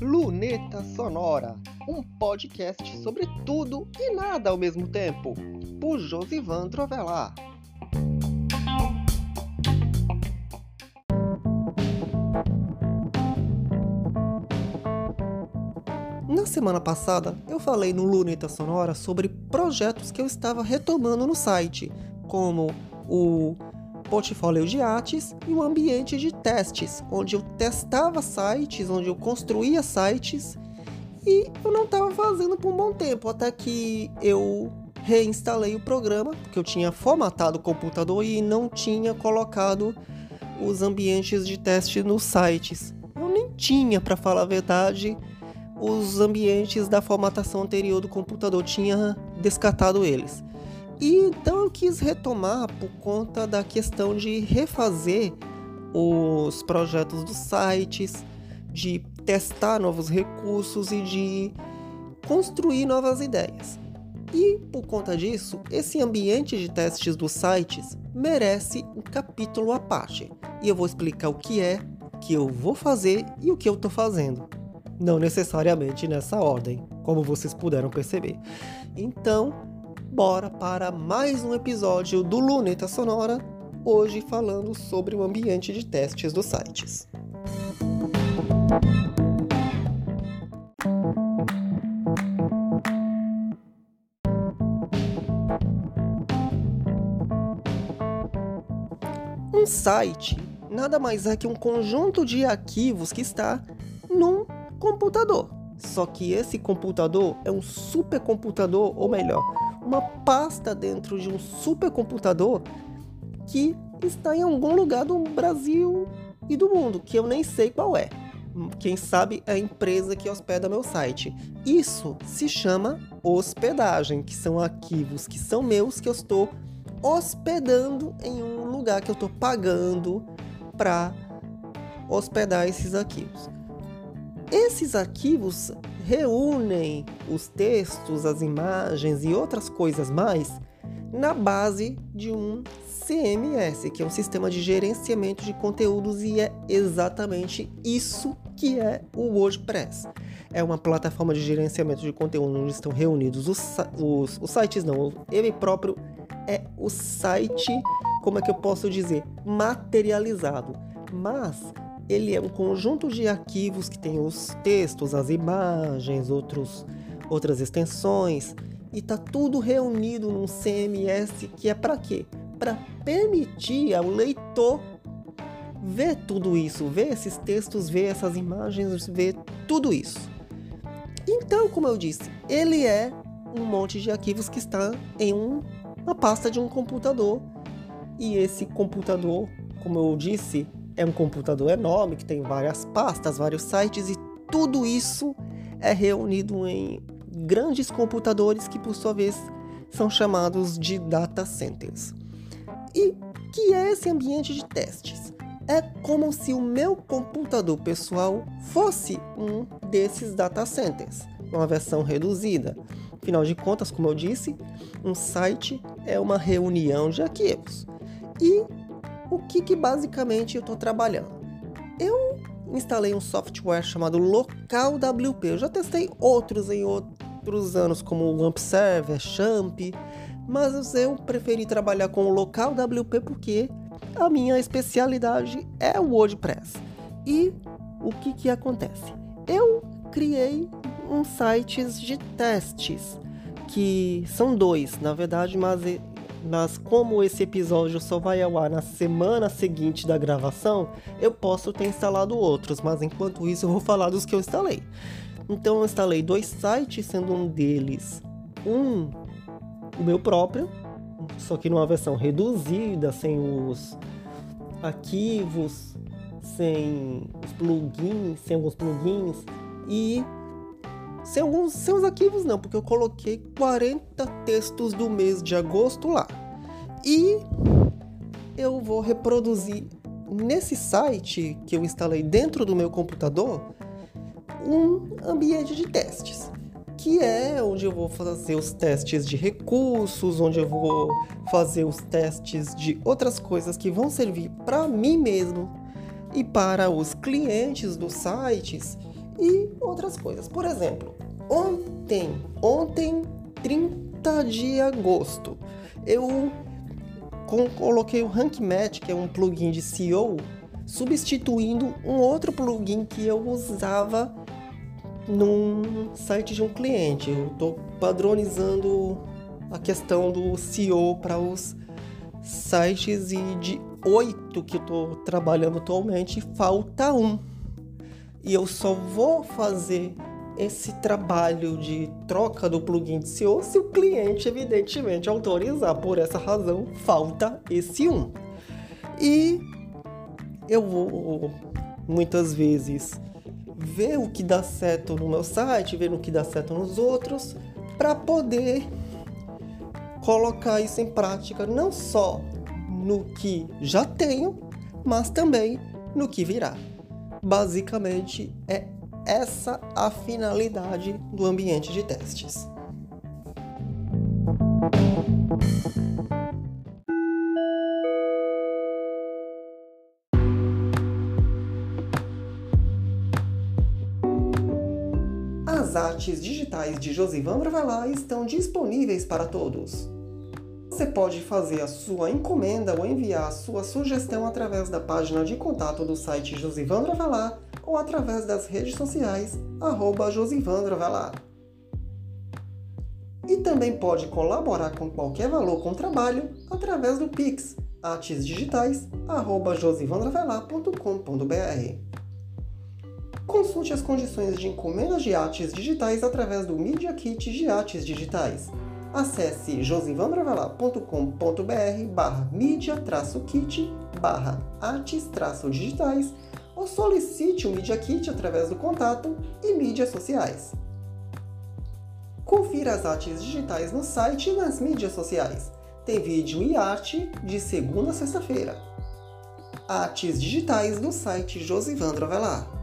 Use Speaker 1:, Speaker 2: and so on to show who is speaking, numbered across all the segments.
Speaker 1: Luneta Sonora, um podcast sobre tudo e nada ao mesmo tempo, por Josivan Trovelar. Na semana passada, eu falei no Luneta Sonora sobre projetos que eu estava retomando no site, como o portfólio de artes e o ambiente de testes, onde eu testava sites, onde eu construía sites e eu não estava fazendo por um bom tempo, até que eu reinstalei o programa, porque eu tinha formatado o computador e não tinha colocado os ambientes de teste nos sites. Eu nem tinha, para falar a verdade, os ambientes da formatação anterior do computador, tinha descartado eles. E então eu quis retomar por conta da questão de refazer os projetos dos sites, de testar novos recursos e de construir novas ideias. E por conta disso, esse ambiente de testes dos sites merece um capítulo à parte. E eu vou explicar o que é, o que eu vou fazer e o que eu estou fazendo. Não necessariamente nessa ordem, como vocês puderam perceber. Então, bora para mais um episódio do Luneta Sonora, hoje falando sobre o ambiente de testes dos sites. Um site nada mais é que um conjunto de arquivos que está num computador. Só que esse computador é um supercomputador, ou melhor, uma pasta dentro de um supercomputador que está em algum lugar do Brasil e do mundo, que eu nem sei qual é. Quem sabe é a empresa que hospeda meu site. Isso se chama hospedagem, que são arquivos que são meus que eu estou hospedando em um lugar que eu estou pagando para hospedar esses arquivos. Esses arquivos reúnem os textos, as imagens e outras coisas mais na base de um CMS, que é um sistema de gerenciamento de conteúdos, e é exatamente isso que é o WordPress. É uma plataforma de gerenciamento de conteúdo onde estão reunidos os, os, os sites, não, ele próprio é o site, como é que eu posso dizer, materializado. Mas ele é um conjunto de arquivos que tem os textos, as imagens, outros, outras extensões e tá tudo reunido num CMS que é para quê? Para permitir ao leitor ver tudo isso, ver esses textos, ver essas imagens, ver tudo isso. Então, como eu disse, ele é um monte de arquivos que está em um, uma pasta de um computador. E esse computador, como eu disse, é um computador enorme que tem várias pastas, vários sites e tudo isso é reunido em grandes computadores que, por sua vez, são chamados de data centers. E que é esse ambiente de testes? É como se o meu computador pessoal fosse um desses data centers, uma versão reduzida. Afinal de contas, como eu disse, um site é uma reunião de arquivos. E o que, que basicamente eu estou trabalhando? Eu instalei um software chamado LocalWP. Eu já testei outros em outros anos, como o AMP Server, Champ, mas eu preferi trabalhar com o LocalWP porque a minha especialidade é o WordPress. E o que, que acontece? Eu criei uns sites de testes, que são dois, na verdade, mas mas como esse episódio só vai ao ar na semana seguinte da gravação, eu posso ter instalado outros, mas enquanto isso eu vou falar dos que eu instalei. Então eu instalei dois sites, sendo um deles um o meu próprio, só que numa versão reduzida, sem os arquivos, sem os plugins, sem alguns plugins e sem alguns seus arquivos não, porque eu coloquei 40 textos do mês de agosto lá. E eu vou reproduzir nesse site que eu instalei dentro do meu computador um ambiente de testes, que é onde eu vou fazer os testes de recursos, onde eu vou fazer os testes de outras coisas que vão servir para mim mesmo e para os clientes dos sites e outras coisas. Por exemplo, ontem, ontem 30 de agosto, eu coloquei o Rank Match, que é um plugin de SEO, substituindo um outro plugin que eu usava num site de um cliente. Eu estou padronizando a questão do SEO para os sites e de oito que eu estou trabalhando atualmente, falta um. E eu só vou fazer esse trabalho de troca do plugin de SEO se o cliente, evidentemente, autorizar. Por essa razão, falta esse um. E eu vou muitas vezes ver o que dá certo no meu site, ver o que dá certo nos outros, para poder colocar isso em prática não só no que já tenho, mas também no que virá. Basicamente é essa a finalidade do ambiente de testes. As artes digitais de Josivan Bravalá estão disponíveis para todos. Você pode fazer a sua encomenda ou enviar a sua sugestão através da página de contato do site Josivandro Avelar ou através das redes sociais arroba Josivandro Avelar. E também pode colaborar com qualquer valor com o trabalho através do Pix artesdigitais@josivandroavelar.com.br. Consulte as condições de encomendas de artes digitais através do Media Kit de Artes Digitais acesse josivandrovelar.com.br barra mídia-kit barra artes-digitais ou solicite o Media Kit através do contato e mídias sociais. Confira as artes digitais no site e nas mídias sociais. Tem vídeo e arte de segunda a sexta-feira. Artes digitais no site Josivandro Avelar.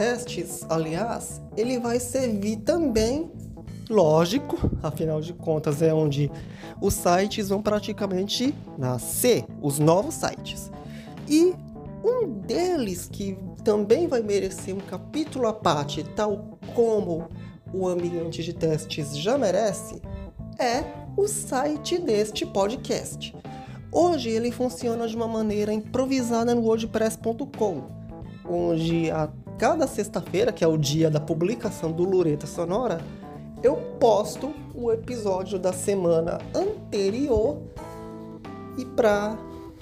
Speaker 1: Testes, aliás, ele vai servir também, lógico, afinal de contas é onde os sites vão praticamente nascer, os novos sites. E um deles que também vai merecer um capítulo à parte, tal como o ambiente de testes já merece, é o site deste podcast. Hoje ele funciona de uma maneira improvisada no WordPress.com onde a cada sexta-feira, que é o dia da publicação do Lureta Sonora, eu posto o episódio da semana anterior e para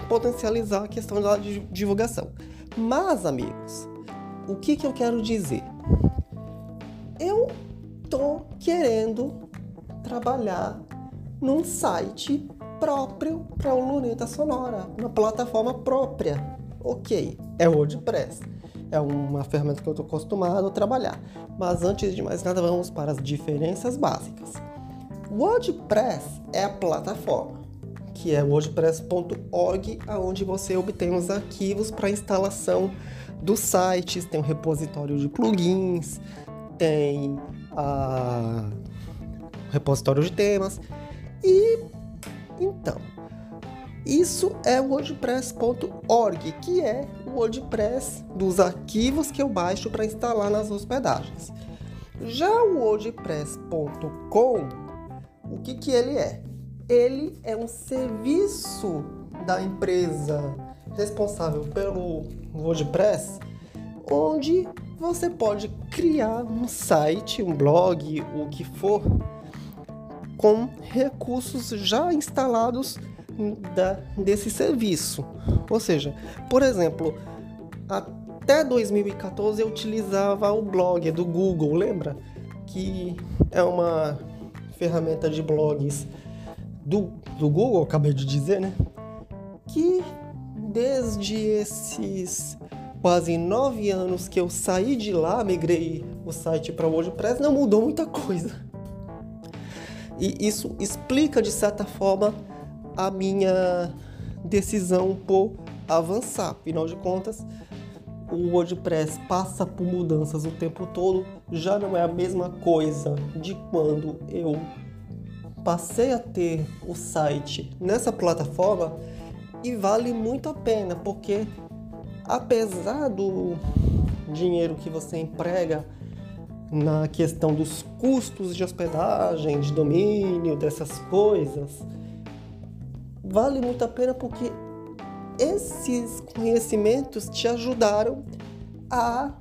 Speaker 1: potencializar a questão da divulgação. Mas, amigos, o que, que eu quero dizer? Eu tô querendo trabalhar num site próprio para o Luneta Sonora, uma plataforma própria. Ok, é WordPress é uma ferramenta que eu estou acostumado a trabalhar. Mas antes de mais nada, vamos para as diferenças básicas. WordPress é a plataforma, que é wordpress.org, aonde você obtém os arquivos para instalação dos sites, tem um repositório de plugins, tem a repositório de temas e então isso é o WordPress.org, que é o WordPress dos arquivos que eu baixo para instalar nas hospedagens. Já o WordPress.com, o que, que ele é? Ele é um serviço da empresa responsável pelo WordPress, onde você pode criar um site, um blog, o que for, com recursos já instalados da, desse serviço. Ou seja, por exemplo, até 2014 eu utilizava o blog do Google, lembra? Que é uma ferramenta de blogs do, do Google, acabei de dizer, né? Que desde esses quase nove anos que eu saí de lá, migrei o site para o WordPress, não mudou muita coisa. E isso explica, de certa forma, a minha decisão por avançar. Afinal de contas, o WordPress passa por mudanças o tempo todo, já não é a mesma coisa de quando eu passei a ter o site nessa plataforma e vale muito a pena, porque apesar do dinheiro que você emprega na questão dos custos de hospedagem, de domínio, dessas coisas, vale muito a pena porque esses conhecimentos te ajudaram a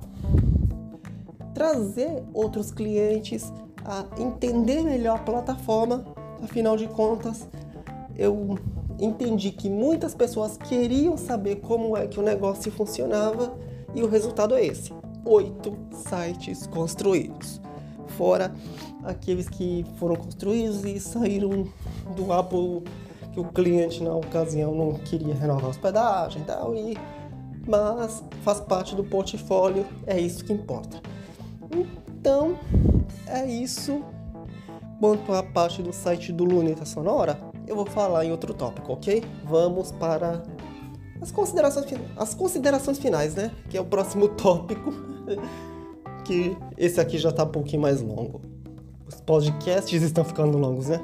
Speaker 1: trazer outros clientes, a entender melhor a plataforma. Afinal de contas, eu entendi que muitas pessoas queriam saber como é que o negócio funcionava e o resultado é esse: oito sites construídos. Fora aqueles que foram construídos e saíram do Apple que o cliente na ocasião não queria renovar a hospedagem e tal, e, mas faz parte do portfólio, é isso que importa. Então, é isso. Quanto à parte do site do Luneta Sonora, eu vou falar em outro tópico, ok? Vamos para as considerações, as considerações finais, né? Que é o próximo tópico. que esse aqui já tá um pouquinho mais longo. Os podcasts estão ficando longos, né?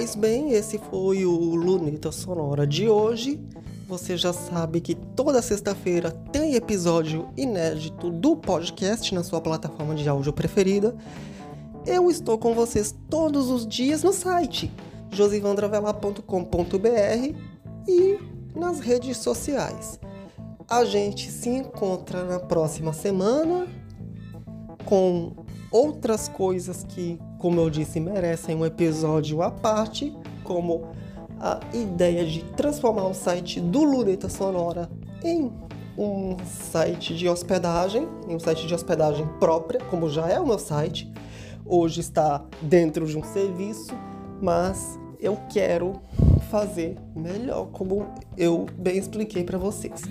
Speaker 1: Pois bem, esse foi o Luneta Sonora de hoje. Você já sabe que toda sexta-feira tem episódio inédito do podcast na sua plataforma de áudio preferida. Eu estou com vocês todos os dias no site josivandravela.com.br e nas redes sociais. A gente se encontra na próxima semana com outras coisas que como eu disse, merecem um episódio à parte, como a ideia de transformar o site do Luneta Sonora em um site de hospedagem, em um site de hospedagem própria, como já é o meu site. Hoje está dentro de um serviço, mas eu quero fazer melhor, como eu bem expliquei para vocês.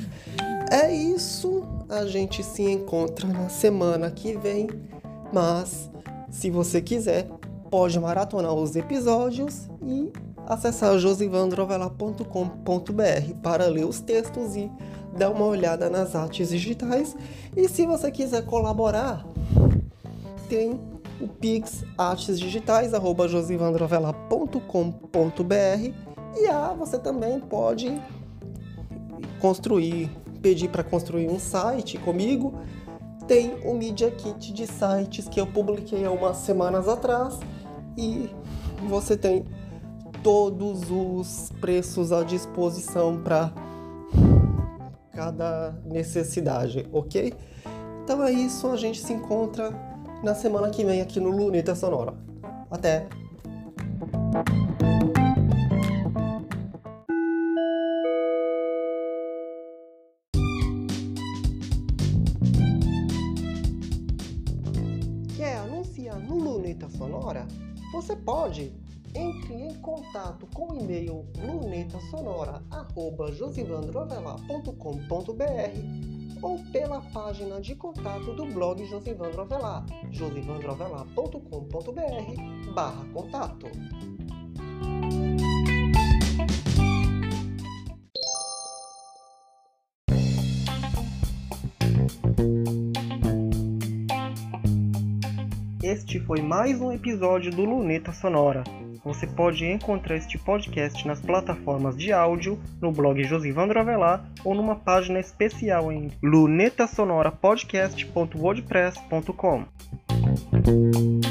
Speaker 1: É isso, a gente se encontra na semana que vem, mas se você quiser, pode maratonar os episódios e acessar josivandrovelar.com.br para ler os textos e dar uma olhada nas artes digitais. E se você quiser colaborar, tem o Pix josivandrovelar.com.br e ah, você também pode construir, pedir para construir um site comigo tem o Media Kit de sites que eu publiquei há umas semanas atrás e você tem todos os preços à disposição para cada necessidade, ok? Então é isso, a gente se encontra na semana que vem aqui no Luneta Sonora. Até! Sonora, você pode entre em contato com o e-mail lunetasonora@josivandroavelar.com.br ou pela página de contato do blog Josivandro Avelar, josivandroavelar.com.br/contato. Este foi mais um episódio do Luneta Sonora. Você pode encontrar este podcast nas plataformas de áudio, no blog Josivandro Avelar ou numa página especial em lunetasonorapodcast.wordpress.com.